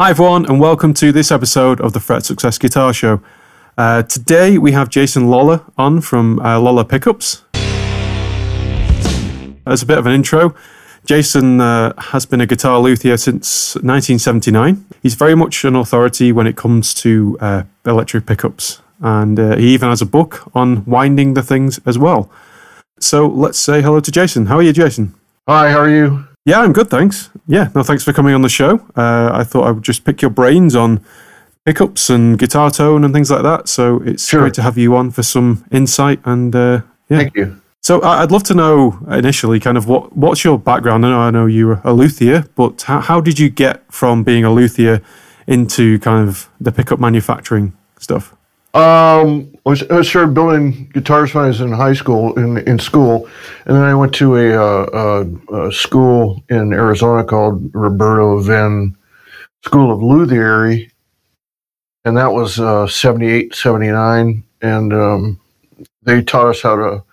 Hi, everyone, and welcome to this episode of the Fret Success Guitar Show. Uh, today we have Jason Lollar on from uh, Lollar Pickups. As a bit of an intro, Jason uh, has been a guitar luthier since 1979. He's very much an authority when it comes to uh, electric pickups, and uh, he even has a book on winding the things as well. So let's say hello to Jason. How are you, Jason? Hi, how are you? Yeah, I'm good, thanks. Yeah, no, thanks for coming on the show. Uh, I thought I would just pick your brains on pickups and guitar tone and things like that. So it's Sure. great to have you on for some insight and uh, yeah. Thank you. So I'd love to know initially, kind of what what's your background? I know I know you're a luthier, but how, how did you get from being a luthier into kind of the pickup manufacturing stuff? Um, I, started building guitars when I was in high school, in, in school, and then I went to a, uh, a, a school in Arizona called Roberto Venn School of Luthiery, and that was uh, 78, 79, and um, they taught us how to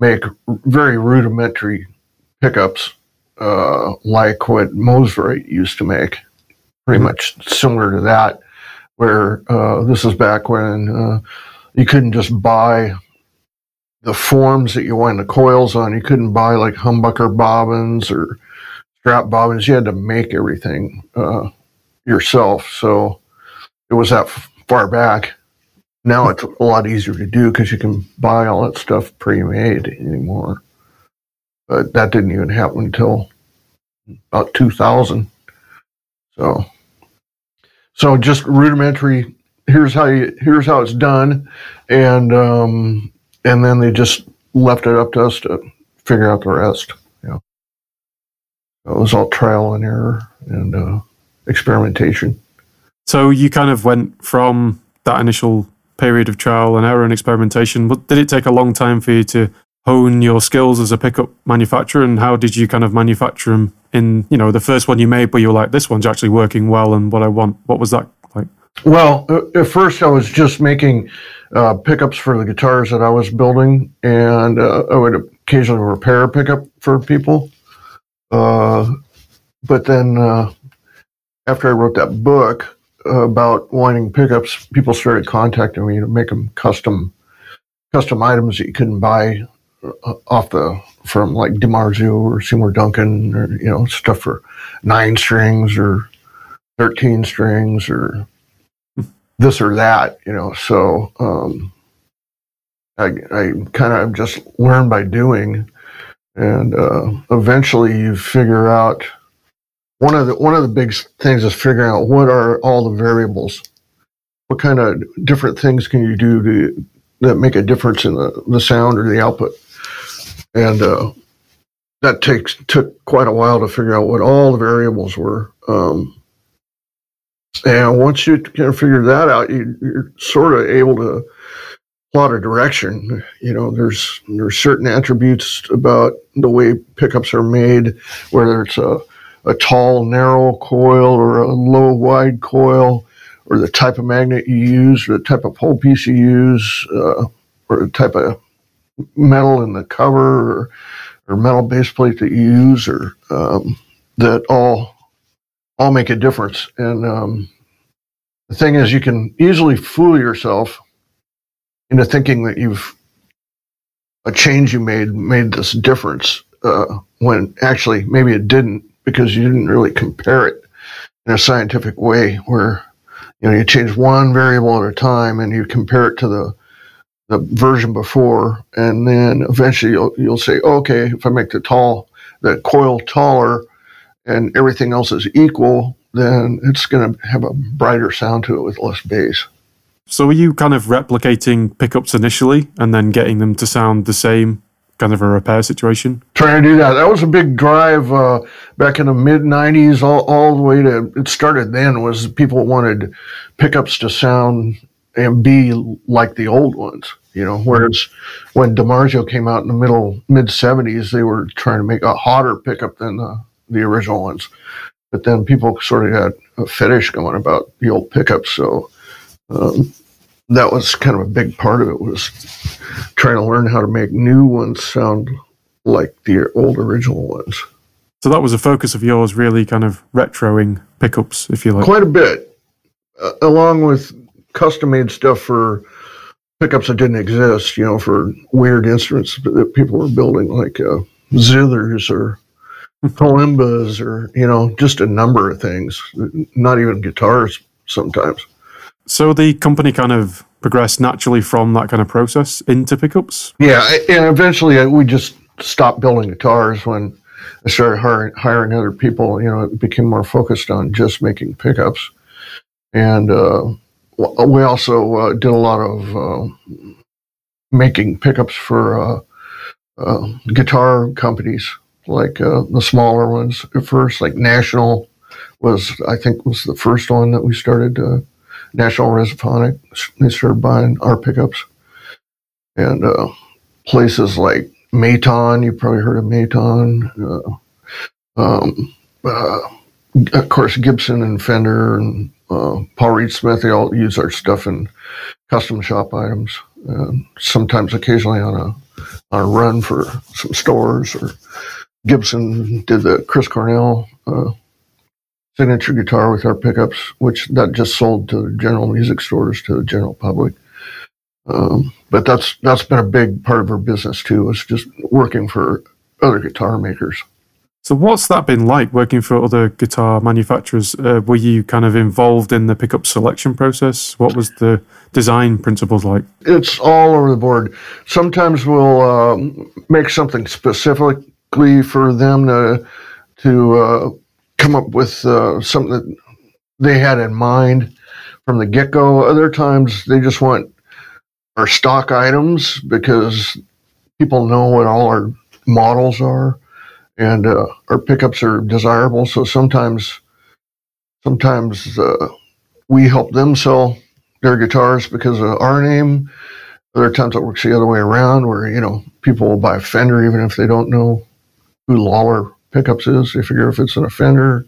make very rudimentary pickups, uh, like what Mosrite used to make, pretty much similar to that. Where uh, this is back when uh, you couldn't just buy the forms that you wind the coils on. You couldn't buy like humbucker bobbins or Strat bobbins. You had to make everything uh, yourself. So it was that f- far back. Now it's a lot easier to do because you can buy all that stuff pre-made anymore. But that didn't even happen until about 2000. So, so just rudimentary. Here's how you. Here's how it's done, and um, and then they just left it up to us to figure out the rest. You know, it was all trial and error and uh, experimentation. So you kind of went from that initial period of trial and error and experimentation. But did it take a long time for you to hone your skills as a pickup manufacturer? And how did you kind of manufacture them in, you know, the first one you made, but you were like, this one's actually working well and what I want? What was that? Well, uh, at first I was just making uh, pickups for the guitars that I was building, and uh, I would occasionally repair a pickup for people. Uh, but then uh, after I wrote that book about winding pickups, people started contacting me to make them custom custom items that you couldn't buy uh, off the from like DiMarzio or Seymour Duncan or you know stuff for nine strings or thirteen strings or this or that, you know. So um, I, I kind of just learn by doing, and uh, eventually you figure out one of the one of the big things is figuring out what are all the variables, what kind of different things can you do to that make a difference in the, the sound or the output, and uh, that takes took quite a while to figure out what all the variables were. Um, and once you kind of figure that out, you, you're sort of able to plot a direction. You know, there's there's certain attributes about the way pickups are made, whether it's a a tall, narrow coil or a low, wide coil, or the type of magnet you use, or the type of pole piece you use, uh, or the type of metal in the cover, or, or metal base plate that you use, or um, that all all make a difference. And um, the thing is, you can easily fool yourself into thinking that you've a change you made made this difference uh, when actually maybe it didn't because you didn't really compare it in a scientific way where you know you change one variable at a time and you compare it to the the version before and then eventually you'll, you'll say okay if i make the tall the coil taller and everything else is equal then it's going to have a brighter sound to it with less bass So are you kind of replicating pickups initially and then getting them to sound the same, kind of a repair situation? trying to do that. That was a big drive uh, back in the mid '90s, all, all the way to. It started then was people wanted pickups to sound and be like the old ones, you know. Whereas when DiMarzio came out in the middle mid '70s, they were trying to make a hotter pickup than the the original ones. But then people sort of had a fetish going about the old pickups, so. Um, that was kind of a big part of it was trying to learn how to make new ones sound like the old original ones. So that was a focus of yours, really kind of retroing pickups, if you like. Quite a bit, uh, along with custom made stuff for pickups that didn't exist, you know, for weird instruments that people were building, like uh, zithers or kalimbas or, you know, just a number of things, not even guitars sometimes. So the company kind of progressed naturally from that kind of process into pickups? Yeah, and eventually uh, we just stopped building guitars when I started hiring, hiring other people. You know, it became more focused on just making pickups. And uh, we also uh, did a lot of uh, making pickups for uh, uh, guitar companies, like uh, the smaller ones at first, like National was, I think, was the first one that we started. Uh, National Resophonic, they started buying our pickups. And uh, places like Maton, you probably heard of Maton. Um, of course, Gibson and Fender and uh, Paul Reed Smith, they all use our stuff in custom shop items. sometimes, occasionally, on a on a run for some stores. Or Gibson did the Chris Cornell uh, signature guitar with our pickups, which that just sold to general music stores to the general public. Um, but that's that's been a big part of our business too. Is just working for other guitar makers. So, what's that been like working for other guitar manufacturers? Uh, were you kind of involved in the pickup selection process? What was the design principles like? It's all over the board. Sometimes we'll um, make something specifically for them to to uh, come up with uh, something that they had in mind from the get go. Other times they just want our stock items because people know what all our models are and uh, our pickups are desirable. So sometimes, sometimes uh, we help them sell their guitars because of our name. Other times it works the other way around, where you know people will buy Fender even if they don't know who Lollar Pickups is. They figure if it's an offender,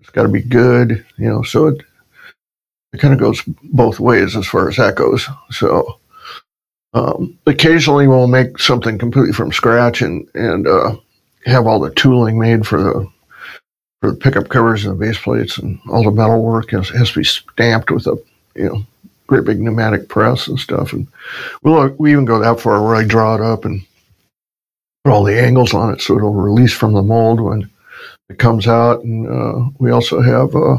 it's got to be good, you know. So it it kind of goes both ways as far as that goes. So um, occasionally we'll make something completely from scratch and and uh, have all the tooling made for the for the pickup covers and the base plates and all the metal work has, has to be stamped with a you know great big pneumatic press and stuff. And we'll we even go that far where I draw it up and put all the angles on it so it'll release from the mold when it comes out. And uh, we also have uh,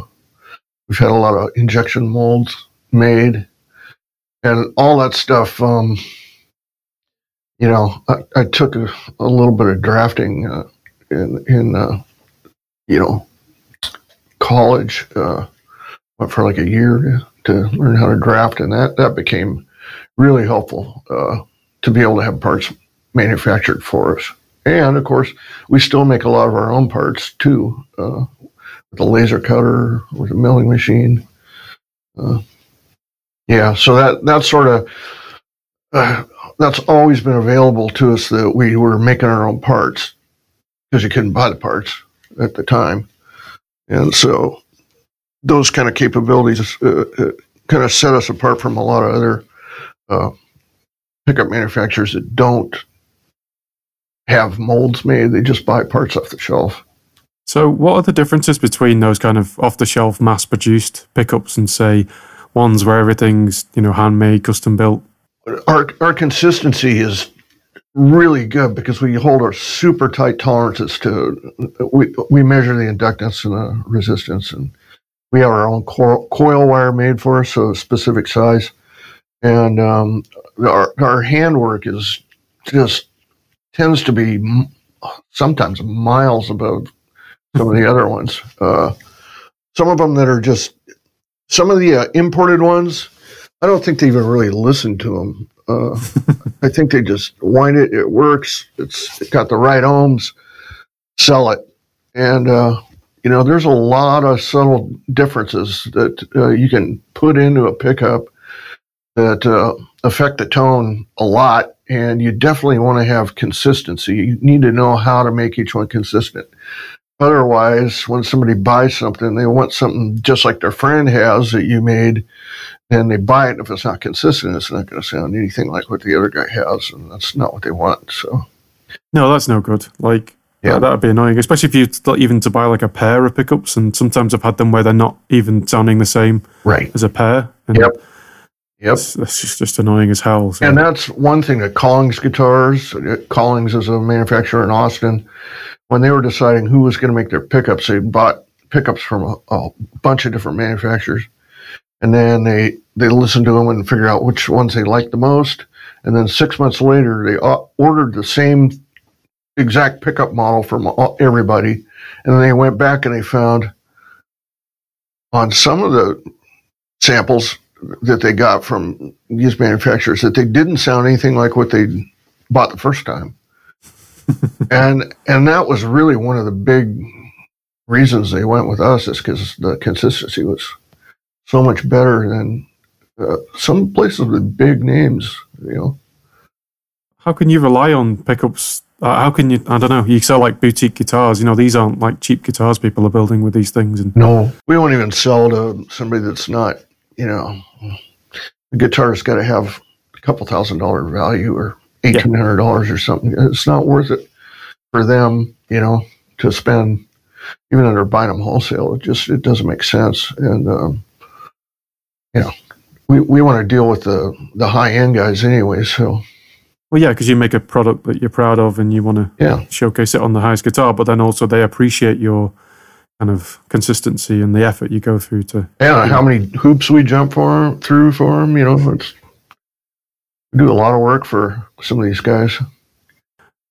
we've had a lot of injection molds made and all that stuff. Um, you know, I, I took a, a, little bit of drafting uh, in in uh, you know college. Uh, went for like a year to learn how to draft, and that that became really helpful uh, to be able to have parts manufactured for us. And of course, we still make a lot of our own parts too, uh, with a laser cutter, with a milling machine. Uh, yeah, so that that sort of uh, that's always been available to us that we were making our own parts because you couldn't buy the parts at the time. And so those kind of capabilities uh, uh, kind of set us apart from a lot of other uh, pickup manufacturers that don't have molds made. They just buy parts off the shelf. So, what are the differences between those kind of off the shelf mass produced pickups and, say, ones where everything's, you know, handmade, custom built? our our consistency is really good because we hold our super tight tolerances to we we measure the inductance and the resistance and we have our own coil, coil wire made for us so a specific size and um, our our handwork is just tends to be sometimes miles above some of the other ones uh, some of them that are just some of the uh, imported ones I don't think they even really listen to them. Uh, I think they just wind it. It works. It's it got the right ohms. Sell it, and uh, you know there's a lot of subtle differences that uh, you can put into a pickup that uh, affect the tone a lot. And you definitely want to have consistency. You need to know how to make each one consistent. Otherwise, when somebody buys something, they want something just like their friend has that you made, and they buy it. If it's not consistent, it's not going to sound anything like what the other guy has, and that's not what they want. So, no, that's no good. Like Yeah. that would be annoying, especially if you th- even to buy like a pair of pickups. And sometimes I've had them where they're not even sounding the same Right. as a pair. And Yep. Yep. That's, that's just, just annoying as hell. So. And that's one thing that Collings Guitars, uh, Collings is a manufacturer in Austin, when they were deciding who was going to make their pickups, they bought pickups from a, a bunch of different manufacturers. And then they, they listened to them and figured out which ones they liked the most. And then six months later, they uh, ordered the same exact pickup model from everybody. And then they went back and they found on some of the samples that they got from these manufacturers that they didn't sound anything like what they bought the first time. and and that was really one of the big reasons they went with us is because the consistency was so much better than uh, some places with big names. You know, how can you rely on pickups? Uh, how can you? I don't know. You sell like boutique guitars. You know, these aren't like cheap guitars people are building with these things. And no, we won't even sell to somebody that's not. You know, the guitar's got to have a couple thousand dollar value or eighteen hundred dollars or something. It's not worth it for them. You know, to spend even they're buying them wholesale. It just it doesn't make sense. And um, you know, we we want to deal with the the high end guys anyway. So well, yeah, because you make a product that you're proud of and you want to yeah, showcase it on the highest guitar, but then also they appreciate your kind of consistency and the effort you go through to. yeah. How many hoops we jump for through for them? You know, it's do a lot of work for some of these guys.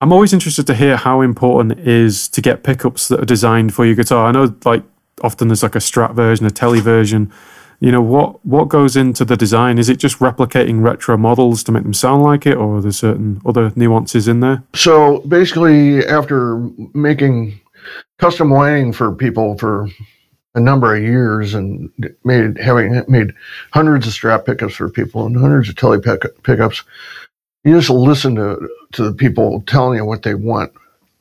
I'm always interested to hear how important it is to get pickups that are designed for your guitar. I know, like, often there's like a Strat version, a Tele version. You know, what what goes into the design? Is it just replicating retro models to make them sound like it, or are there certain other nuances in there? So basically, after making custom whining for people for a number of years and made having made hundreds of Strat pickups for people and hundreds of tele pick, pickups, you just listen to to the people telling you what they want,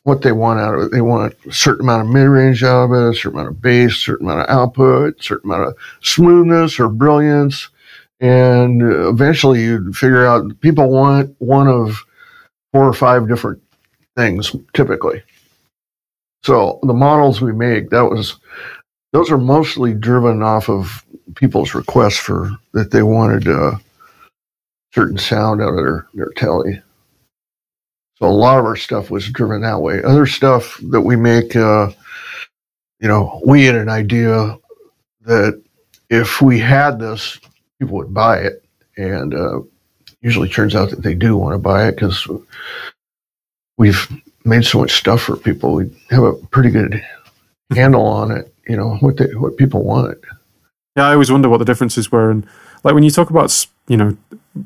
what they want out of it. They want a certain amount of mid range out of it, a certain amount of bass, certain amount of output, certain amount of smoothness or brilliance, and eventually you figure out people want one of four or five different things typically. So the models we make, that was those are mostly driven off of people's requests for that they wanted a certain sound out of their, their Tele. So a lot of our stuff was driven that way. Other stuff that we make, uh, you know, we had an idea that if we had this, people would buy it, and uh, usually turns out that they do want to buy it because we've made so much stuff for people. We have a pretty good handle on it. You know what they what people want. Yeah, I always wonder what the differences were, and like when you talk about you know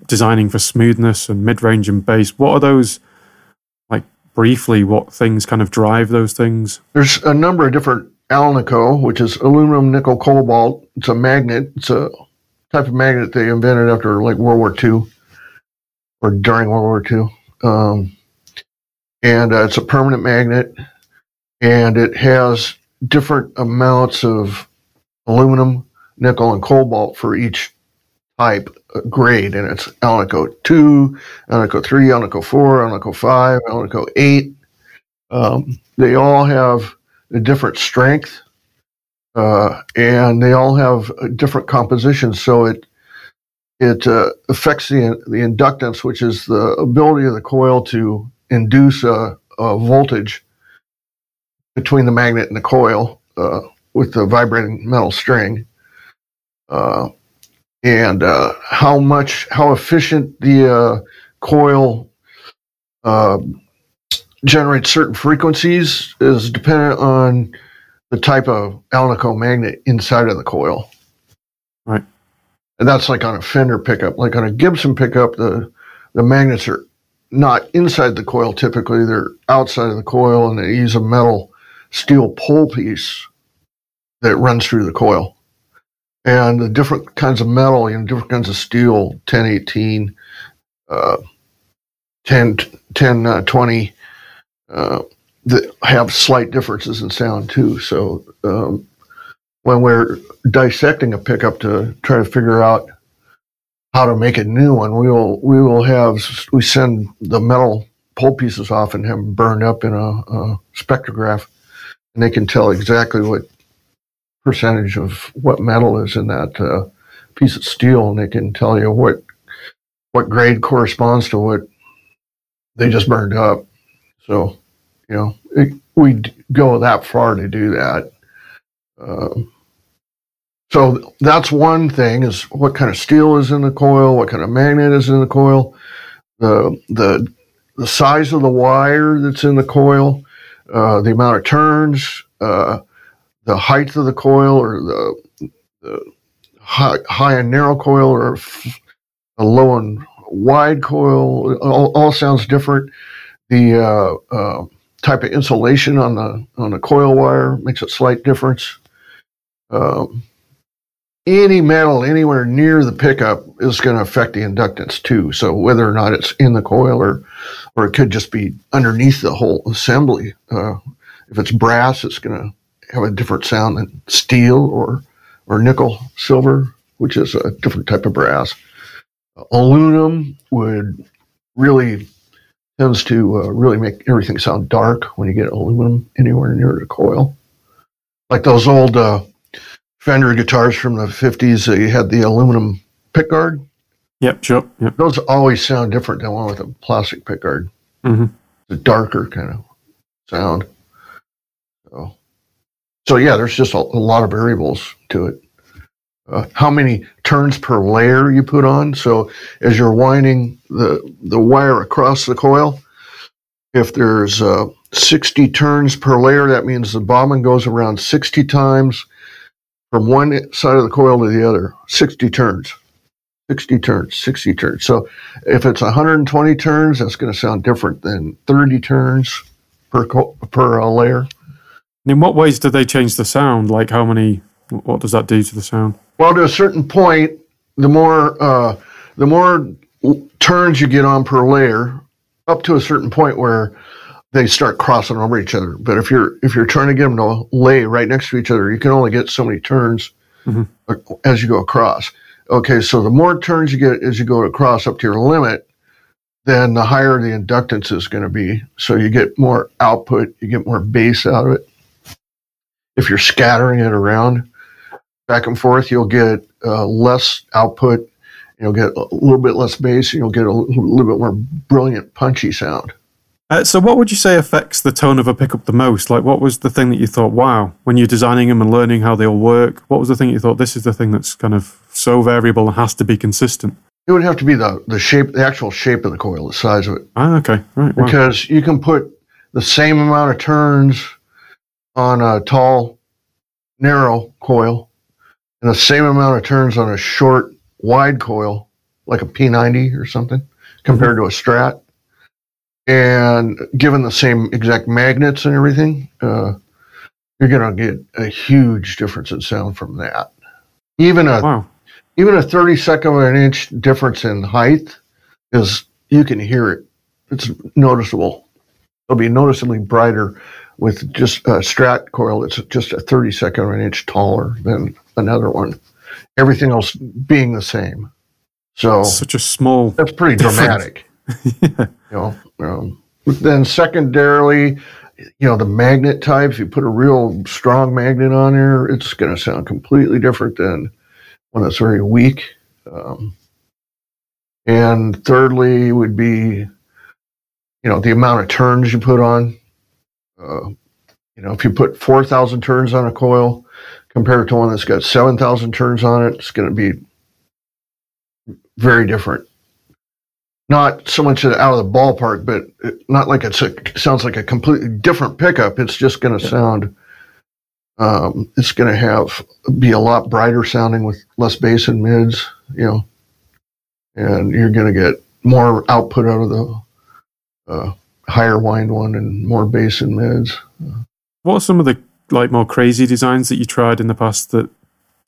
designing for smoothness and mid range and bass, what are those? Like briefly, what things kind of drive those things? There's a number of different Alnico, which is aluminum, nickel, cobalt. It's a magnet. It's a type of magnet they invented after like World War II or during World War II. Um, and uh, it's a permanent magnet, and it has different amounts of aluminum, nickel, and cobalt for each type uh, grade. And it's Alnico 2, Alnico 3, Alnico 4, Alnico 5, Alnico 8. Um, they all have a different strength, uh, and they all have different compositions. So it it uh, affects the the inductance, which is the ability of the coil to induce a, a voltage between the magnet and the coil uh, with the vibrating metal string, uh, and uh, how much how efficient the uh, coil uh, generates certain frequencies is dependent on the type of Alnico magnet inside of the coil. Right. And that's like on a Fender pickup. Like on a Gibson pickup, the the magnets are not inside the coil typically, they're outside of the coil and they use a metal steel pole piece that runs through the coil. And the different kinds of metal, you know, different kinds of steel, 1018, uh, 10, 10 uh, 20, uh, that have slight differences in sound too. So um, when we're dissecting a pickup to try to figure out how to make a new one, we will we will have we send the metal pole pieces off and have them burned up in a, a spectrograph, and they can tell exactly what percentage of what metal is in that uh, piece of steel, and they can tell you what what grade corresponds to what they just burned up. So, you know, we go that far to do that. Um, so that's one thing: is what kind of steel is in the coil, what kind of magnet is in the coil, the the the size of the wire that's in the coil, uh, the amount of turns, uh, the height of the coil, or the, the high, high and narrow coil, or a low and wide coil. All, all sounds different. The uh, uh, type of insulation on the on the coil wire makes a slight difference. Um, any metal anywhere near the pickup is going to affect the inductance too. So whether or not it's in the coil or, or it could just be underneath the whole assembly. Uh, if it's brass, it's going to have a different sound than steel or or nickel silver, which is a different type of brass. Aluminum would really tends to uh, really make everything sound dark when you get aluminum anywhere near the coil. Like those old uh, Fender guitars from the 50s, uh, you had the aluminum pickguard. Yep, sure. Yep. Those always sound different than one with a plastic pickguard. Mm-hmm. It's a darker kind of sound. So, so yeah, there's just a, a lot of variables to it. Uh, how many turns per layer you put on. So as you're winding the the wire across the coil, if there's uh, 60 turns per layer, that means the bobbin goes around 60 times from one side of the coil to the other. 60 turns. 60 turns, 60 turns. So if it's 120 turns, that's going to sound different than 30 turns per co- per uh, layer. In what ways do they change the sound? Like how many? What does that do to the sound? Well, to a certain point, the more uh, the more turns you get on per layer, up to a certain point where they start crossing over each other. But if you're if you're trying to get them to lay right next to each other, you can only get so many turns mm-hmm. as you go across. Okay, so the more turns you get as you go across up to your limit, then the higher the inductance is going to be. So you get more output, you get more bass out of it. If you're scattering it around, back and forth, you'll get uh, less output. You'll get a little bit less bass, and you'll get a little bit more brilliant, punchy sound. Uh, so, what would you say affects the tone of a pickup the most? Like, what was the thing that you thought, wow, when you're designing them and learning how they all work, what was the thing you thought, this is the thing that's kind of so variable and has to be consistent? It would have to be the, the shape, the actual shape of the coil, the size of it. Ah, okay, right. Wow. Because you can put the same amount of turns on a tall, narrow coil and the same amount of turns on a short, wide coil, like a P90 or something, compared mm-hmm. to a Strat. And given the same exact magnets and everything, uh, you're going to get a huge difference in sound from that. Even a wow. even a 32nd of an inch difference in height is you can hear it. It's noticeable. It'll be noticeably brighter with just a strat coil that's just a 32nd of an inch taller than another one. Everything else being the same. So such a small. That's pretty dramatic. You know. Um, then secondarily, you know, the magnet types. You put a real strong magnet on there, it's going to sound completely different than one that's very weak. Um, and thirdly, would be, you know, the amount of turns you put on. Uh, you know, if you put 4,000 turns on a coil compared to one that's got 7,000 turns on it, it's going to be very different. Not so much out of the ballpark, but not like it's a sounds like a completely different pickup. It's just going to yeah. sound. Um, it's going to have be a lot brighter sounding with less bass and mids, you know, and you're going to get more output out of the uh, higher wind one and more bass and mids. What are some of the like more crazy designs that you tried in the past that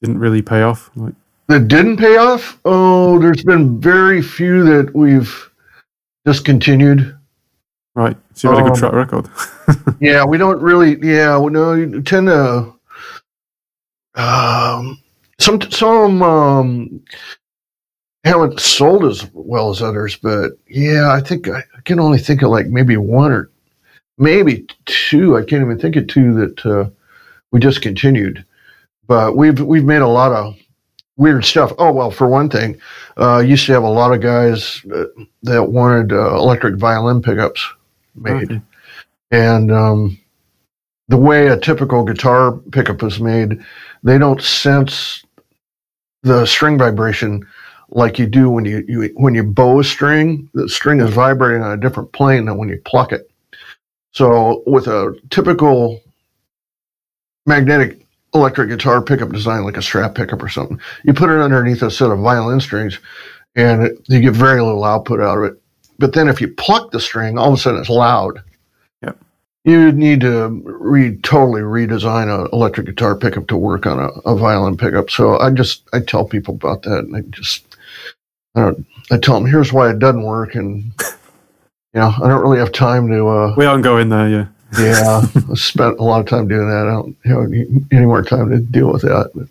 didn't really pay off? Like that didn't pay off? Oh, there's been very few that we've discontinued. Right. So you've had a good um, track record. yeah, we don't really. Yeah, we no, you tend to. Um, some some um, haven't sold as well as others, but yeah, I think I, I can only think of like maybe one or maybe two. I can't even think of two that uh, we discontinued. But we've we've made a lot of weird stuff. Oh well, for one thing, uh, used to have a lot of guys that, that wanted uh, electric violin pickups made, Okay. and um, the way a typical guitar pickup is made, they don't sense the string vibration like you do when you, you when you bow a string. The string is vibrating on a different plane than when you pluck it. So with a typical magnetic electric guitar pickup design, like a Strat pickup or something, you put it underneath a set of violin strings, and it, you get very little output out of it. But then if you pluck the string, all of a sudden it's loud. Yep. You need to re totally redesign an electric guitar pickup to work on a, a violin pickup. So I just I tell people about that, and I just I don't I tell them here's why it doesn't work, and you know I don't really have time to. Uh, We aren't going there, yeah. Yeah, I spent a lot of time doing that. I don't have any, any more time to deal with that. But,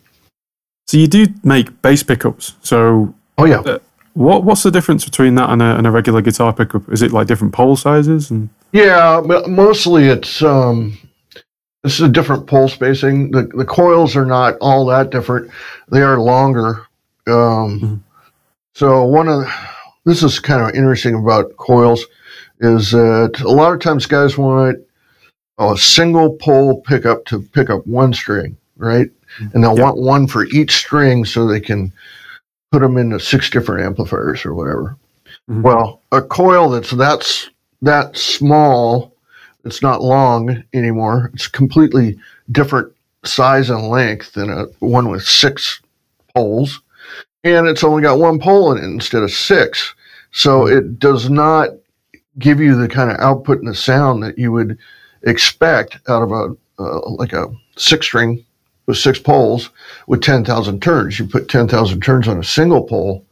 So you do make bass pickups. So oh yeah, what what's the difference between that and a, and a regular guitar pickup? Is it like different pole sizes? And yeah, but mostly it's um, it's a different pole spacing. The the coils are not all that different. They are longer. Um, Mhm. So one of the, this is kind of interesting about coils is that a lot of times guys want a single pole pickup to pick up one string, right? And they'll Yep. want one for each string so they can put them into six different amplifiers or whatever. Mhm. Well, a coil that's that's that small, it's not long anymore. It's completely different size and length than a one with six poles, and it's only got one pole in it instead of six. So it does not give you the kind of output and the sound that you would expect out of a uh, like a six string with six poles with 10,000 turns. You put 10,000 turns on a single pole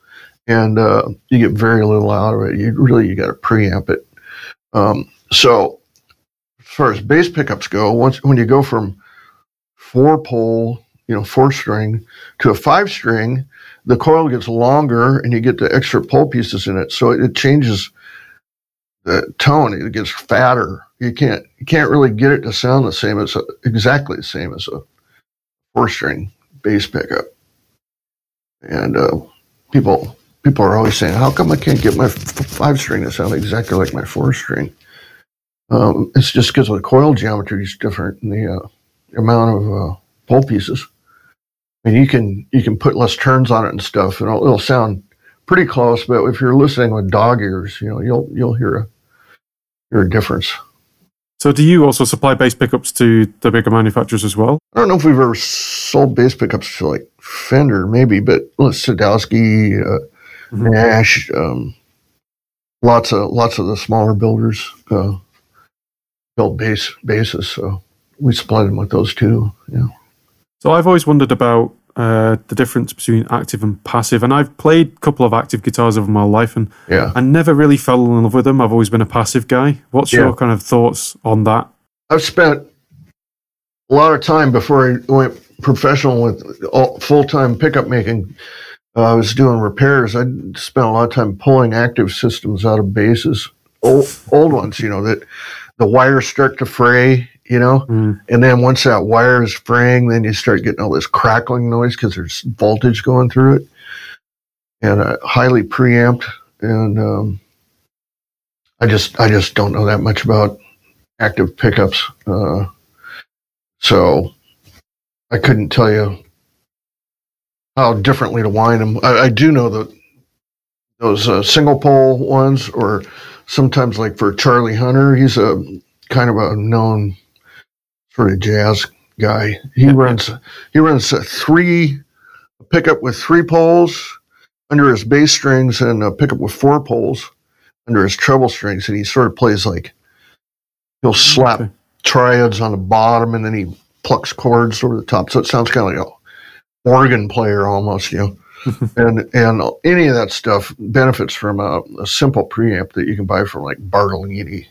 and uh, you get very little out of it. You really, you got to preamp it. Um, so as far as bass pickups go, once, when you go from four pole, you know, four string to a five string, the coil gets longer and you get the extra pole pieces in it. So it, it changes the tone. It gets fatter. You can't, you can't really get it to sound the same as a, exactly the same as a four string bass pickup. And uh, people people are always saying, "How come I can't get my f- five string to sound exactly like my four string?" Um, it's just because the coil geometry is different and the uh, amount of uh, pole pieces. And you can you can put less turns on it and stuff, and it'll, it'll sound pretty close. But if you're listening with dog ears, you know you'll you'll hear a hear a difference. So do you also supply bass pickups to the bigger manufacturers as well? I don't know if we've ever sold bass pickups to like Fender, maybe, but Sadowski, uh, Mhm. Nash, um, lots of lots of the smaller builders uh, build bass basses, so we supplied them with those too. Yeah, So I've always wondered about uh, the difference between active and passive, and I've played a couple of active guitars over my life, and yeah. I never really fell in love with them. I've always been a passive guy. What's Yeah. your kind of thoughts on that? I've spent a lot of time before I went professional with full time pickup making. Uh, I was doing repairs. I spent a lot of time pulling active systems out of basses, old, old ones, you know, that the wires start to fray, you know, Mm. and then once that wire is fraying, then you start getting all this crackling noise because there's voltage going through it, and uh, highly preamped. And um, I just, I just don't know that much about active pickups. Uh, so I couldn't tell you how differently to wind them. I, I do know that those uh, single pole ones, or sometimes like for Charlie Hunter, he's a kind of a known sort of jazz guy. He runs he runs a three a pickup with three poles under his bass strings and a pickup with four poles under his treble strings, and he sort of plays like he'll slap Okay. triads on the bottom and then he plucks chords over the top. So it sounds kind of like a organ player almost, you know. and and any of that stuff benefits from a, a simple preamp that you can buy from like Bartolini.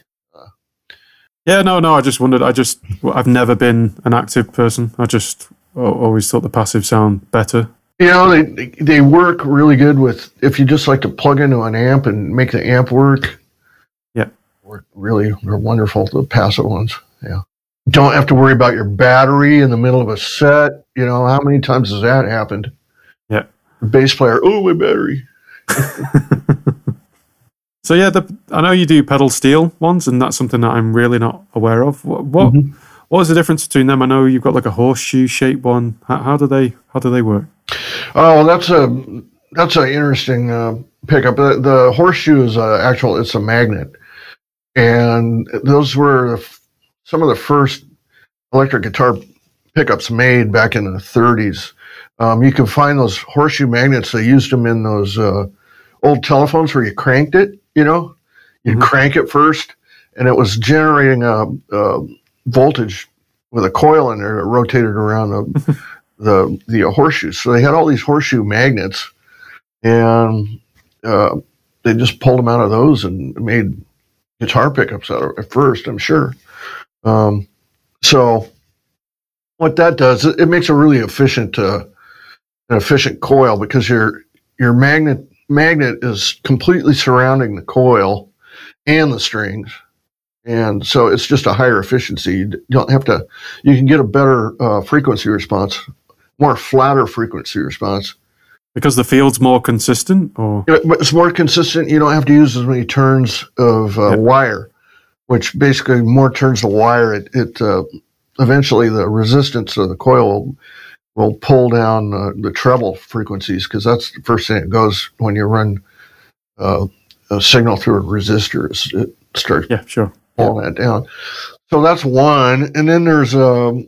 Yeah, no, no. I just wondered. I just, I've never been an active person. I just always thought the passive sound better. You know, they they work really good with if you just like to plug into an amp and make the amp work. Yeah, work really they're wonderful. The passive ones, yeah. Don't have to worry about your battery in the middle of a set. You know, how many times has that happened? Yeah, the bass player, oh my battery. so yeah, the, I know you do pedal steel ones, and that's something that I'm really not aware of. What what, mm-hmm. what is the difference between them? I know you've got like a horseshoe shaped one. How, how do they how do they work? Oh, that's a that's an interesting uh, pickup. The, the, horseshoe is a actual it's a magnet, and those were some of the first electric guitar pickups made back in the 30s. Um, you can find those horseshoe magnets. They used them in those uh, old telephones where you cranked it. You know, you mm-hmm. crank it first, and it was generating a, a voltage with a coil in there that rotated around the the the horseshoes. So they had all these horseshoe magnets, and uh, they just pulled them out of those and made guitar pickups out of it at first. I'm sure. Um, so what that does, it, it makes a really efficient uh, an efficient coil because your your magnet magnet is completely surrounding the coil and the strings. And so it's just a higher efficiency. You don't have to, you can get a better uh, frequency response more flatter frequency response. Because the field's more consistent, or it's more consistent. You don't have to use as many turns of uh, yep. wire, which basically more turns the wire. It, it uh, eventually the resistance of the coil will, pull down uh, the treble frequencies because that's the first thing that goes when you run uh, a signal through a resistor. It starts yeah, sure. pulling yeah. that down. So that's one, and then there's um,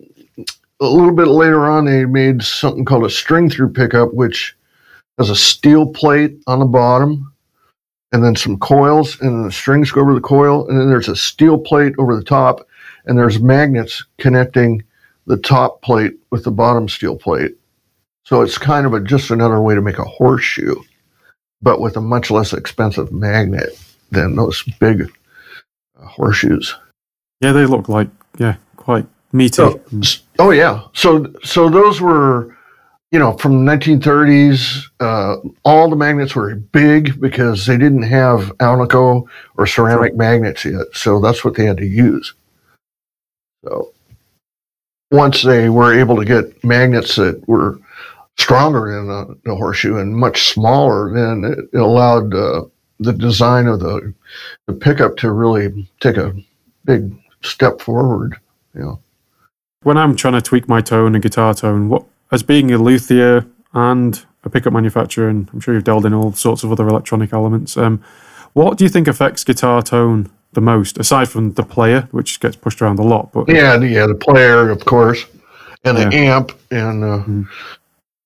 a little bit later on, they made something called a string through pickup, which has a steel plate on the bottom and then some coils, and then the strings go over the coil, and then there's a steel plate over the top, and there's magnets connecting the top plate with the bottom steel plate. So it's kind of a, just another way to make a horseshoe, but with a much less expensive magnet than those big uh, horseshoes. Yeah, they look like yeah, quite me too. So, oh yeah. So so those were, you know, from 1930s. Uh, all the magnets were big because they didn't have Alnico or ceramic magnets yet. So that's what they had to use. So once they were able to get magnets that were stronger than the, the horseshoe and much smaller, then it, it allowed uh, the design of the the pickup to really take a big step forward. You know when I'm trying to tweak my tone and guitar tone, what as being a luthier and a pickup manufacturer, and I'm sure you've delved in all sorts of other electronic elements. Um, what do you think affects guitar tone the most, aside from the player, which gets pushed around a lot? But yeah, yeah, the player, of course, and the amp, and uh, mm.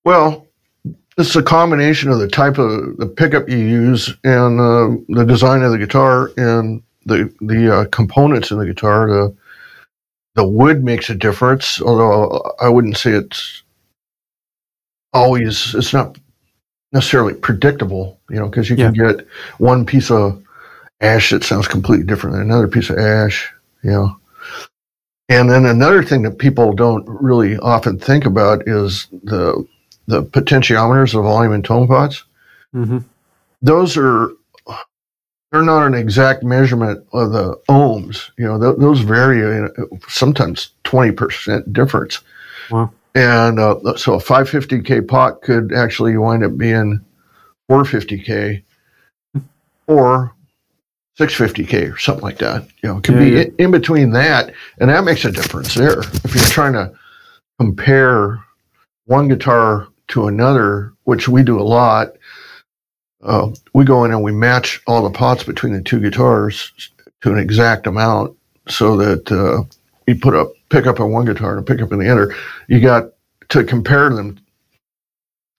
well, it's a combination of the type of the pickup you use and uh, the design of the guitar and the the uh, components in the guitar. The the wood makes a difference, although I wouldn't say it's always, it's not necessarily predictable, you know, because you can yeah. get one piece of ash that sounds completely different than another piece of ash, you know. And then another thing that people don't really often think about is the the potentiometers, the volume and tone pots. Mm-hmm. Those are they're not an exact measurement of the ohms. You know, th- those vary sometimes 20% difference. Wow. And uh, so a 550K pot could actually wind up being 450K or 650K or something like that. You know, it can yeah, be yeah. In, in between that. And that makes a difference there. If you're trying to compare one guitar to another, which we do a lot, uh, we go in and we match all the pots between the two guitars to an exact amount so that uh, you put a pickup on one guitar and a pickup in the other. You got to compare them.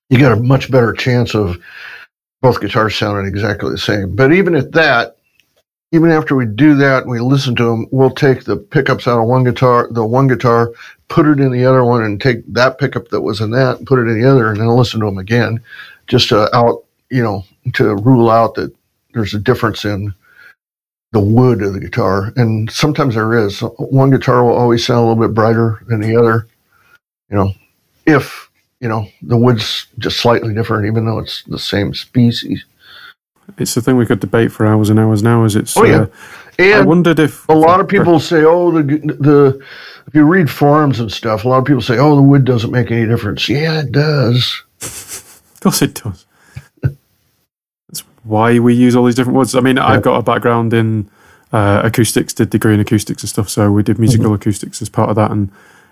You got a much better chance of both guitars sounding exactly the same. But even at that, even after we do that and we listen to them, we'll take the pickups out of one guitar, the one guitar, put it in the other one, and take that pickup that was in that and put it in the other, and then listen to them again, just to out you know, to rule out that there's a difference in the wood of the guitar. And sometimes there is. One guitar will always sound a little bit brighter than the other. You know, if you know, the wood's just slightly different, even though it's the same species. It's the thing we could debate for hours and hours and hours. It's Oh, yeah. uh, And I wondered if a lot of people say, "Oh, the the." If you read forums and stuff, a lot of people say, "Oh, the wood doesn't make any difference." Yeah, it does. Of course, it does. That's why we use all these different woods. I mean, I've got a background in uh, acoustics, did degree in acoustics and stuff, so we did musical acoustics as part of that, and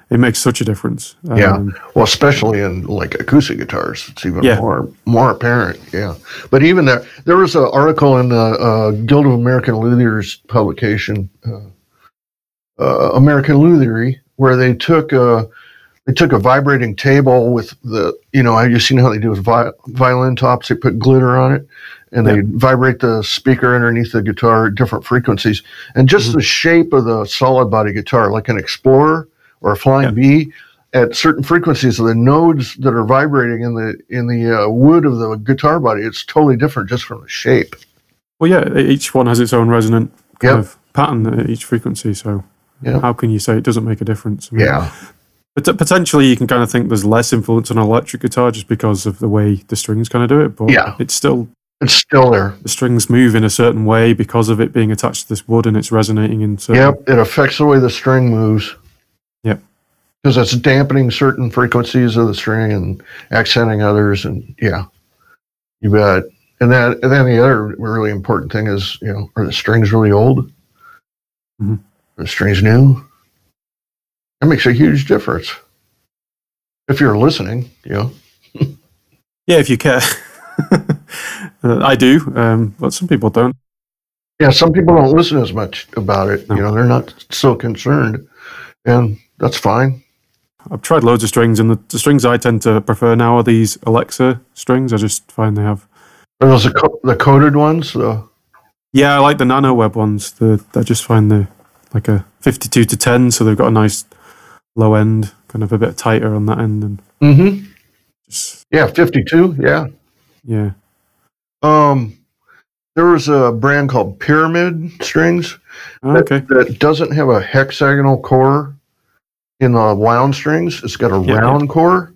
it makes such a difference. Yeah. Um, Well, especially in like acoustic guitars, it's even Yeah. more more apparent. Yeah, but even there, there was an article in the uh, Guild of American Luthiers publication, uh, uh, American Lutherie, where they took a they took a vibrating table with the you know have you seen how they do with vi- violin tops? They put glitter on it. And they vibrate the speaker underneath the guitar at different frequencies, and just the shape of the solid body guitar, like an Explorer or a Flying V at certain frequencies of the nodes that are vibrating in the in the uh, wood of the guitar body it's totally different just from the shape well, yeah, each one has its own resonant kind Yep. of pattern at each frequency. So, Yep. how can you say it doesn't make a difference? I mean, yeah Pot- potentially, you can kind of think there's less influence on an electric guitar just because of the way the strings kind of do it. But Yeah. it's still it's still there the strings move in a certain way because of it being attached to this wood and it's resonating in certain. yep it affects the way the string moves. Because it's dampening certain frequencies of the string and accenting others and yeah you bet and then and then the other really important thing is you know are the strings really old Mhm. are the strings new that makes a huge difference if you're listening you know Yeah, if you care. I do, um, but some people don't. Yeah, some people don't listen as much about it. No. You know, they're not so concerned, and that's fine. I've tried loads of strings, and the, the strings I tend to prefer now are these Elixir strings. I just find they have. Are those the, co- the coated ones? The, Yeah, I like the nano web ones. The I just find the like a fifty-two to ten, so they've got a nice low end, kind of a bit tighter on that end, and mm-hmm. just Yeah, fifty-two. Yeah. yeah. Um, there was a brand called Pyramid Strings Oh, that, okay. that doesn't have a hexagonal core in the wound strings. It's got a Yeah, round core,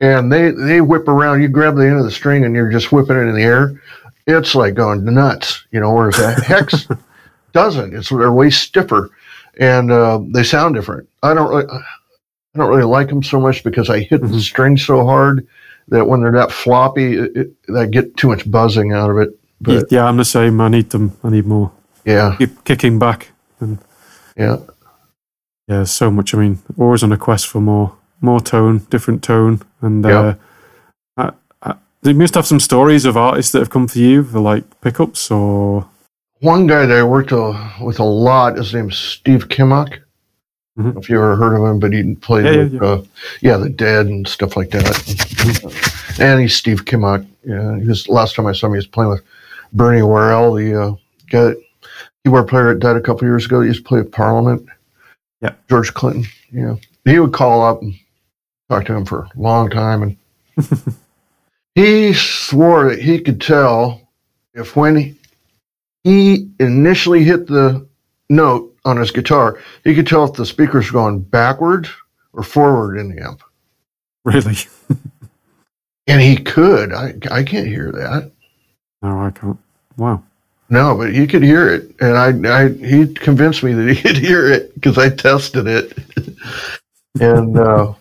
and they they whip around. You grab the end of the string and you're just whipping it in the air. It's like going nuts, you know. Whereas a hex doesn't. It's they're way stiffer, and uh, they sound different. I don't really, I don't really like them so much because I hit the Mhm. string so hard that when they're that floppy, it, it, I get too much buzzing out of it. But yeah, I'm the same. I need them. I need more. yeah, Keep kicking back, and yeah, yeah, so much. I mean, always on a quest for more, more tone, different tone, and Yeah. uh, I, I, you must have some stories of artists that have come for you for like pickups or one guy that I worked with a lot. His name's Steve Kimock. Don't if you ever heard of him, but he played Yeah, yeah, with, yeah. Uh, yeah, the Dead and stuff like that. and he's Steve Kimock. Yeah, he was last time I saw him, he was playing with Bernie Worrell, the uh, guy, keyboard player that died a couple years ago. He used to play with Parliament. Yeah. George Clinton. Yeah, he would call up and talk to him for a long time, and he swore that he could tell if when he, he initially hit the note on his guitar, he could tell if the speaker's were going backward or forward in the amp. really. And he could. I, I can't hear that. No, I can't. Wow. No, but he could hear it. And I, I he convinced me that he could hear it because I tested it. and uh,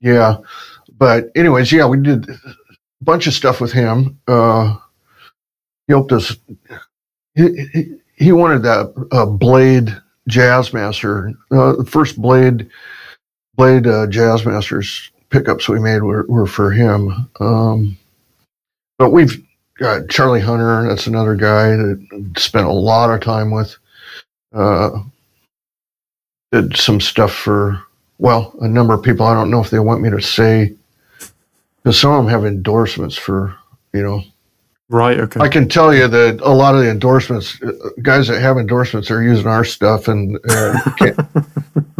yeah. But, anyways, yeah, we did a bunch of stuff with him. Uh, he helped us. He, he, he wanted that uh, Blade Jazzmaster, uh, the first Blade Blade uh, Jazzmasters pickups we made were, were for him. Um, but we've got Charlie Hunter. That's another guy that spent a lot of time with. Uh, did some stuff for well a number of people. I don't know if they want me to say because some of them have endorsements for you know Right. Okay. I can tell you that a lot of the endorsements, uh, guys that have endorsements, are using our stuff and uh, can't,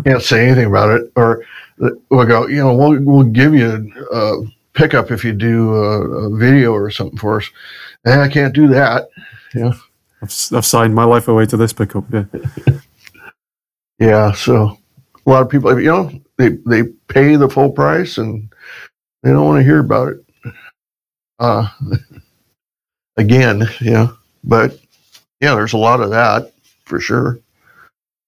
can't say anything about it. Or uh, we'll go, you know, we'll we'll give you a pickup if you do a, a video or something for us. And I can't do that. Yeah. I've, I've signed my life away to this pickup. Yeah. Yeah, so a lot of people, you know, they they pay the full price and They don't want to hear about it. Uh, again, yeah. But yeah, there's a lot of that for sure.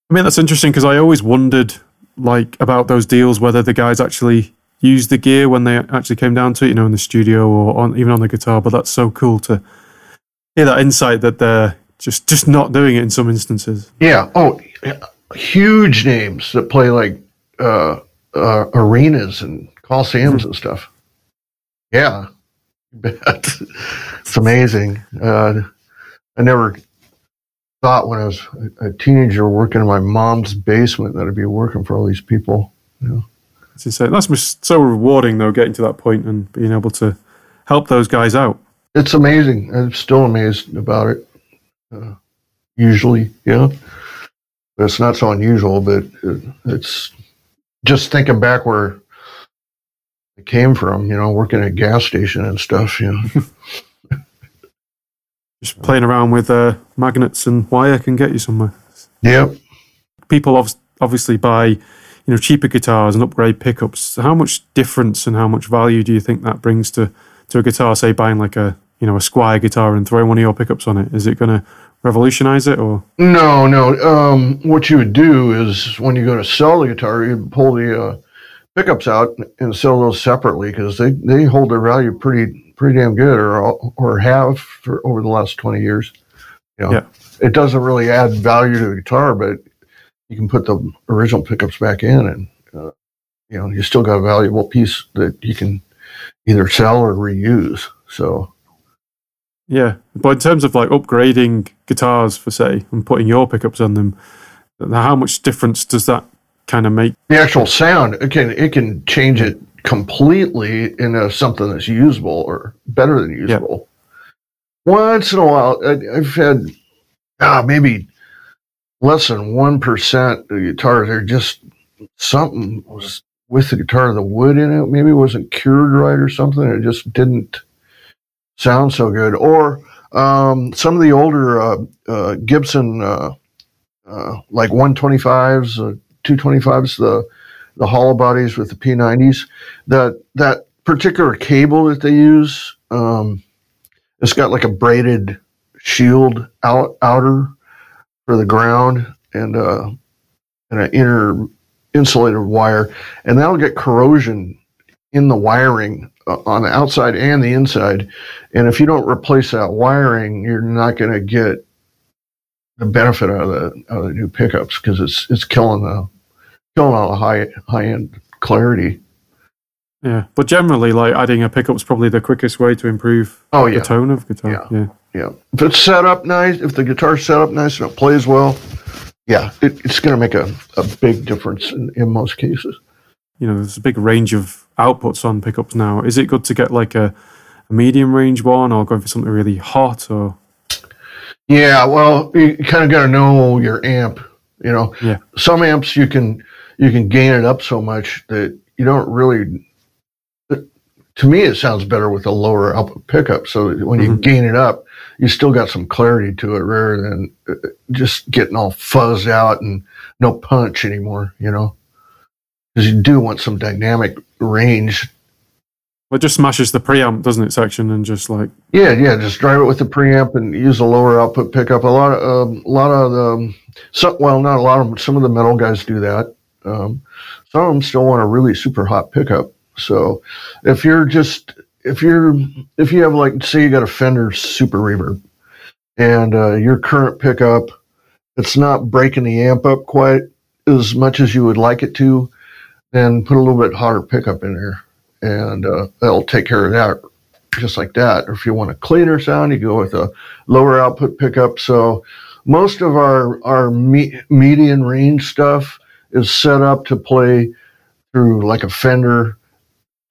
I mean, that's interesting because I always wondered, like, about those deals whether the guys actually used the gear when they actually came down to it, you know, in the studio or on, even on the guitar. But that's so cool to hear that insight that they're just just not doing it in some instances. Yeah. Oh, huge names that play like uh, uh, arenas and coliseums mm-hmm. and stuff. Yeah, it's amazing. Uh, I never thought when I was a teenager working in my mom's basement that I'd be working for all these people. You know? You say, that's so rewarding though, getting to that point and being able to help those guys out. It's amazing. I'm still amazed about it. Uh, usually, yeah. It's not so unusual, but it's just thinking back where it came from, you know, working at a gas station and stuff, you know. just playing around with uh, magnets and wire can get you somewhere. Yep. People obviously buy, you know, cheaper guitars and upgrade pickups. How much difference and how much value do you think that brings to, to a guitar? Say buying like a, you know, a Squier guitar and throwing one of your pickups on it. Is it going to revolutionize it or? No, no. Um, what you would do is when you go to sell the guitar, you pull the uh, pickups out and sell those separately because they, they hold their value pretty pretty damn good or or have for over the last 20 years. You know, yeah. It doesn't really add value to the guitar, but you can put the original pickups back in and uh, you know, you still got a valuable piece that you can either sell or reuse. So yeah, but in terms of like upgrading guitars for say and putting your pickups on them, how much difference does that kind of make the actual sound it can it can change it completely into something that's usable or better than usable yeah. once in a while I, have had ah, maybe less than 1% of guitars are just something was with the guitar the wood in it maybe wasn't cured right or something it just didn't sound so good or um, some of the older uh, uh, gibson uh, uh like 125s 225s, the the hollow bodies with the P90s. That that particular cable that they use, um, it's got like a braided shield out outer for the ground and uh, and an inner insulated wire, and that'll get corrosion in the wiring uh, on the outside and the inside. And if you don't replace that wiring, you're not going to get the benefit out of the, out of the new pickups because it's it's killing the killing all the high high end clarity. Yeah, but generally, like adding a pickup is probably the quickest way to improve oh, yeah. the tone of guitar. Yeah. yeah, yeah. If it's set up nice, if the guitar's set up nice and it plays well, yeah, it, it's going to make a, a big difference in, in most cases. You know, there's a big range of outputs on pickups now. Is it good to get like a, a medium range one, or go for something really hot, or? Yeah, well, you kind of got to know your amp. You know, yeah. Some amps you can you can gain it up so much that you don't really to me it sounds better with a lower output pickup so when you mm-hmm. gain it up you still got some clarity to it rather than uh, just getting all fuzzed out and no punch anymore you know because you do want some dynamic range it just smashes the preamp, doesn't it, section, and just like yeah, yeah, just drive it with the preamp and use a lower output pickup. A lot of um, a lot of the some, well, not a lot of them. Some of the metal guys do that. Um, some of them still want a really super hot pickup. So if you're just if you're if you have like say you got a Fender Super Reverb and uh, your current pickup it's not breaking the amp up quite as much as you would like it to, then put a little bit hotter pickup in there, and uh, that'll take care of that just like that. Or if you want a cleaner sound, you go with a lower output pickup. So most of our our me- median range stuff is set up to play through like a Fender,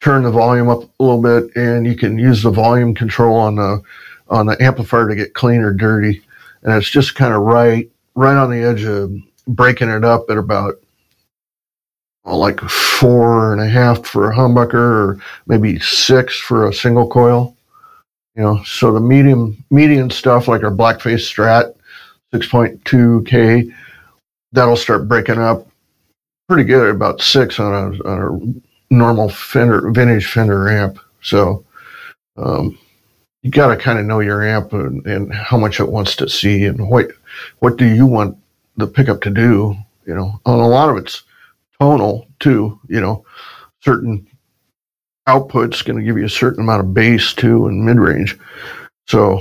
turn the volume up a little bit, and you can use the volume control on the on the amplifier to get clean or dirty. And it's just kind of right right on the edge of breaking it up at about well, like four and a half for a humbucker or maybe six for a single coil. You know, so the medium median stuff like our blackface strat 6.2K, that'll start breaking up pretty good, at about six on a, on a normal Fender vintage Fender amp. So um, you got to kind of know your amp and, and how much it wants to see and what what do you want the pickup to do. You know, and a lot of it's tonal too. You know, certain output's going to give you a certain amount of bass too and mid range. So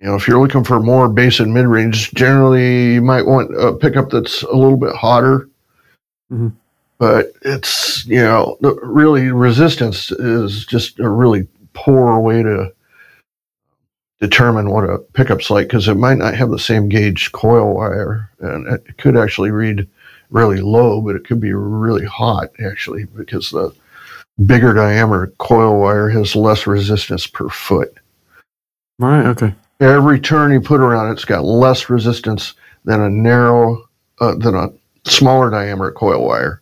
you know, if you're looking for more bass and mid range, generally you might want a pickup that's a little bit hotter. Mm-hmm. But it's, you know, really resistance is just a really poor way to determine what a pickup's like because it might not have the same gauge coil wire and it could actually read really low, but it could be really hot actually because the bigger diameter coil wire has less resistance per foot. Right. Okay every turn you put around it, it's got less resistance than a narrow, uh, than a smaller diameter coil wire.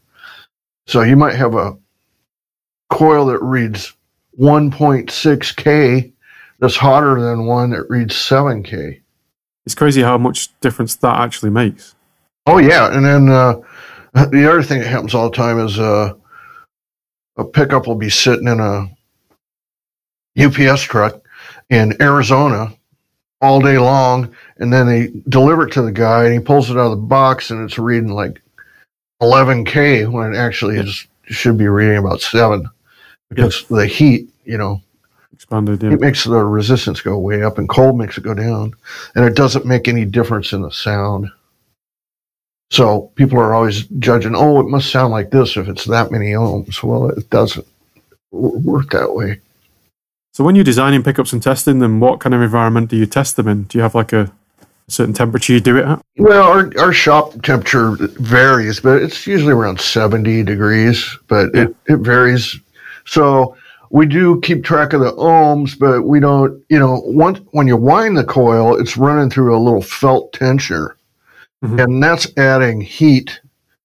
So you might have a coil that reads 1.6K that's hotter than one that reads 7K. It's crazy how much difference that actually makes. Oh, yeah. And then uh, the other thing that happens all the time is uh, a pickup will be sitting in a UPS truck in Arizona all day long, and then they deliver it to the guy, and he pulls it out of the box, and it's reading like 11k when it actually is should be reading about seven because the heat, you know, expanded. Yeah. It makes the resistance go way up, and cold makes it go down, and it doesn't make any difference in the sound. So people are always judging, oh, it must sound like this if it's that many ohms. Well, it doesn't work that way. So when you're designing pickups and testing them, what kind of environment do you test them in? Do you have like a certain temperature you do it at? Well, our, our shop temperature varies, but it's usually around 70 degrees, but yeah. it, it varies. So we do keep track of the ohms, but we don't, you know, once, when you wind the coil, it's running through a little felt tensioner. Mm-hmm. And that's adding heat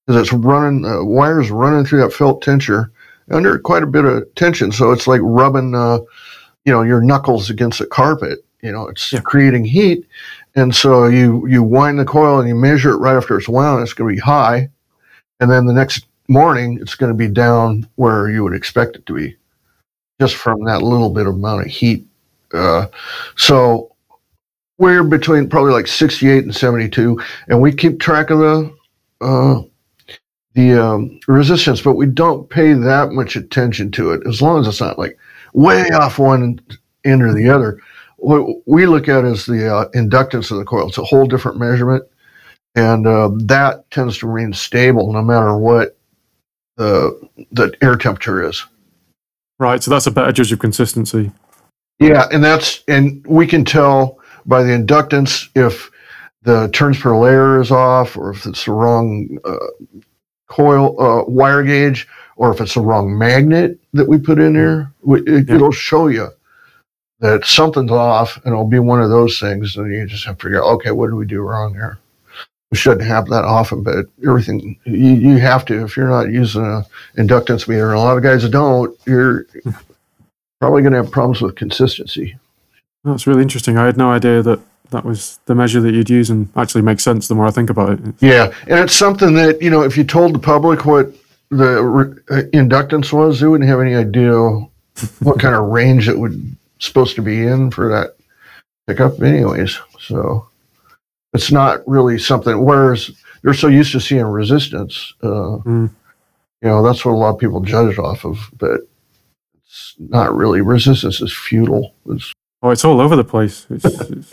because it's running, the uh, wires running through that felt tensioner under quite a bit of tension. So it's like rubbing, uh, you know your knuckles against the carpet you know it's yeah. creating heat and so you you wind the coil and you measure it right after it's wound it's going to be high and then the next morning it's going to be down where you would expect it to be just from that little bit of amount of heat uh, so we're between probably like 68 and 72 and we keep track of the uh, the um, resistance but we don't pay that much attention to it as long as it's not like way off one end or the other. What we look at is the uh, inductance of the coil. It's a whole different measurement, and uh, that tends to remain stable no matter what the the air temperature is. Right. So that's a better judge of consistency. Yeah, and that's and we can tell by the inductance if the turns per layer is off or if it's the wrong uh, coil uh, wire gauge or if it's the wrong magnet that we put in there, it, yeah. it'll show you that something's off, and it'll be one of those things, and you just have to figure out, okay, what did we do wrong here? We shouldn't have that often, but everything you, you have to if you're not using an inductance meter, and a lot of guys don't, you're probably going to have problems with consistency. That's really interesting. I had no idea that that was the measure that you'd use, and actually makes sense the more I think about it. Yeah, and it's something that you know if you told the public what the re- uh, inductance was, they wouldn't have any idea what kind of range it would supposed to be in for that pickup, anyways. So it's not really something. Whereas they're so used to seeing resistance, uh, mm. you know, that's what a lot of people judge off of. But it's not really. Resistance is futile. It's, oh, it's all over the place. It's, it's...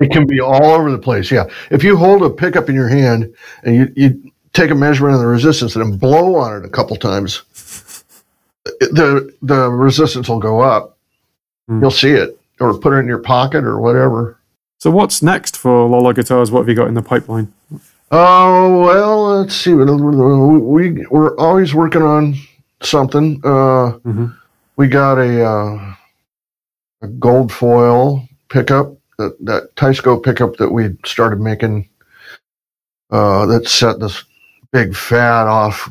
it can be all over the place. Yeah, if you hold a pickup in your hand and you you take a measurement of the resistance and then blow on it a couple times, the the resistance will go up. Mm. You'll see it, or put it in your pocket or whatever. So what's next for Lollar Guitars? What have you got in the pipeline? Oh well, let's see. We we're always working on something. Uh, mm-hmm. We got a uh, a gold foil pickup that that Teisco pickup that we started making. Uh, that set this big fat off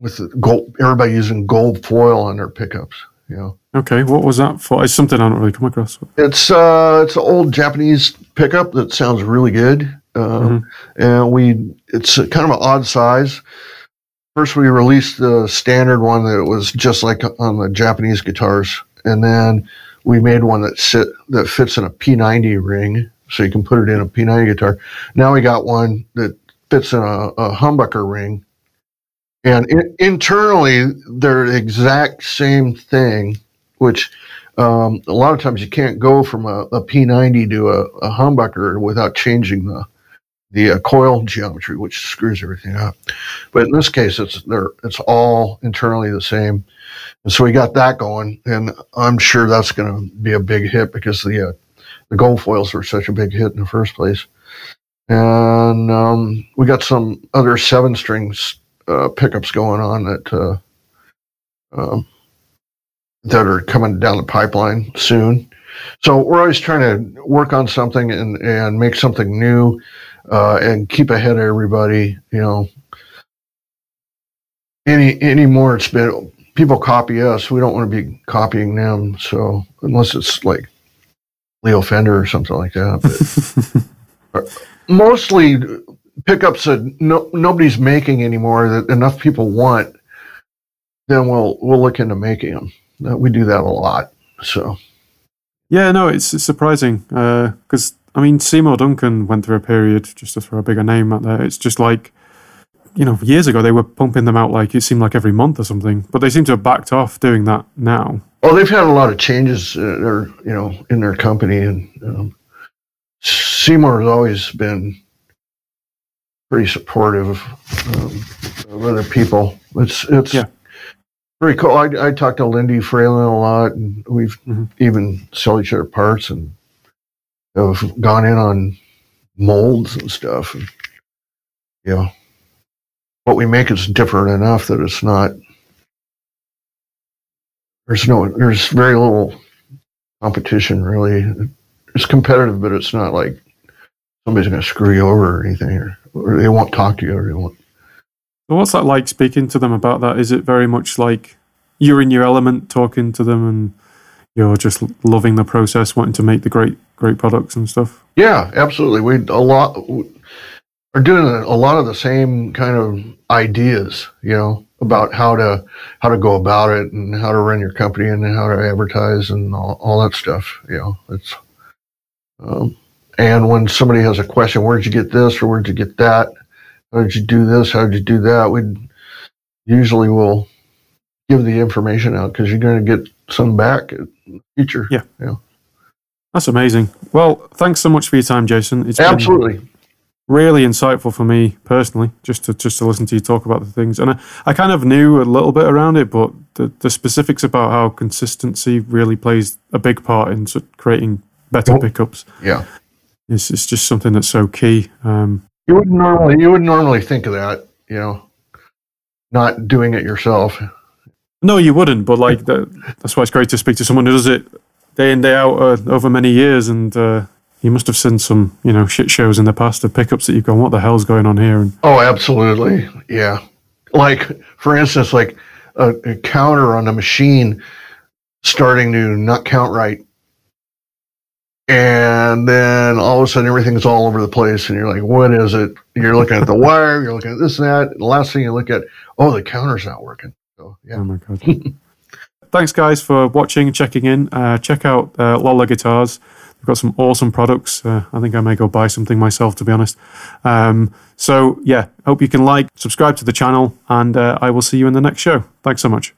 with gold. Everybody using gold foil on their pickups. Know. Okay, what was that for? It's something I don't really come across. It's uh, it's an old Japanese pickup that sounds really good, uh, mm-hmm. and we it's kind of an odd size first we released the standard one that was just like on the Japanese guitars, and then we made one that sit that fits in a P90 ring, so you can put it in a P90 guitar. Now we got one that fits in a, a humbucker ring, and in, internally they're the exact same thing, which um, a lot of times you can't go from a a P90 to a, a humbucker without changing the the uh, coil geometry, which screws everything up. But in this case, it's they're, it's all internally the same, and so we got that going, and I'm sure that's going to be a big hit because the uh, the gold foils were such a big hit in the first place. And um, we got some other seven strings uh, pickups going on that uh, um, that are coming down the pipeline soon. So we're always trying to work on something and, and make something new uh, and keep ahead of everybody. You know, any anymore it's been people copy us. We don't want to be copying them. So unless it's like Leo Fender or something like that, but mostly pickups that no, nobody's making anymore that enough people want, then we'll we'll look into making them. Uh, we do that a lot. So Yeah, no, it's, it's surprising because I mean Seymour Duncan went through a period just to throw a bigger name out there. It's just like you know years ago they were pumping them out like it seemed like every month or something, but they seem to have backed off doing that now. well, they've had a lot of changes, uh, or you know, in their company, and um, Seymour has always been pretty supportive um, of other people. It's it's Yeah. very cool. I, I talked to Lindy Fralin a lot, and we've Mhm. even sell each other parts and have gone in on molds and stuff. And, you know, what we make is different enough that it's not. There's no. There's very little competition really. It's competitive, but it's not like somebody's going to screw you over or anything, or, or they won't talk to you, or they won't. So what's that like speaking to them about that? Is it very much like you're in your element talking to them and you're just loving the process, wanting to make the great great products and stuff? Yeah, absolutely. We a lot we are doing a, lot of the same kind of ideas, you know, about how to how to go about it and how to run your company and how to advertise and all, all that stuff. You know, it's um, and when somebody has a question, where'd you get this or where'd you get that? How did you do this? How did you do that? We usually will give the information out because you're going to get some back in the future. Yeah. Yeah. That's amazing. Well, thanks so much for your time, Jason. It's been Absolutely. really insightful for me personally, just to just to listen to you talk about the things. And I, I kind of knew a little bit around it, but the, the specifics about how consistency really plays a big part in creating better pickups Yeah. Is it's just something that's so key. Um, You wouldn't normally you would normally think of that, you know, not doing it yourself. no, you wouldn't, but like that, that's why it's great to speak to someone who does it day in day out uh, over many years. And uh, you must have seen some you know shit shows in the past of pickups that you've gone, what the hell's going on here? And Oh, absolutely. Yeah. Like for instance, like a, a counter on a machine starting to not count right. And then all of a sudden everything's all over the place and you're like, what is it? You're looking at the wire, you're looking at this and that. And the last thing you look at, oh, the counter's not working. So yeah. Oh my god! Thanks, guys, for watching and checking in. Uh, check out uh, Lollar Guitars. They've got some awesome products. Uh, I think I may go buy something myself, to be honest. Um, so yeah, hope you can like, subscribe to the channel, and uh, I will see you in the next show. Thanks so much.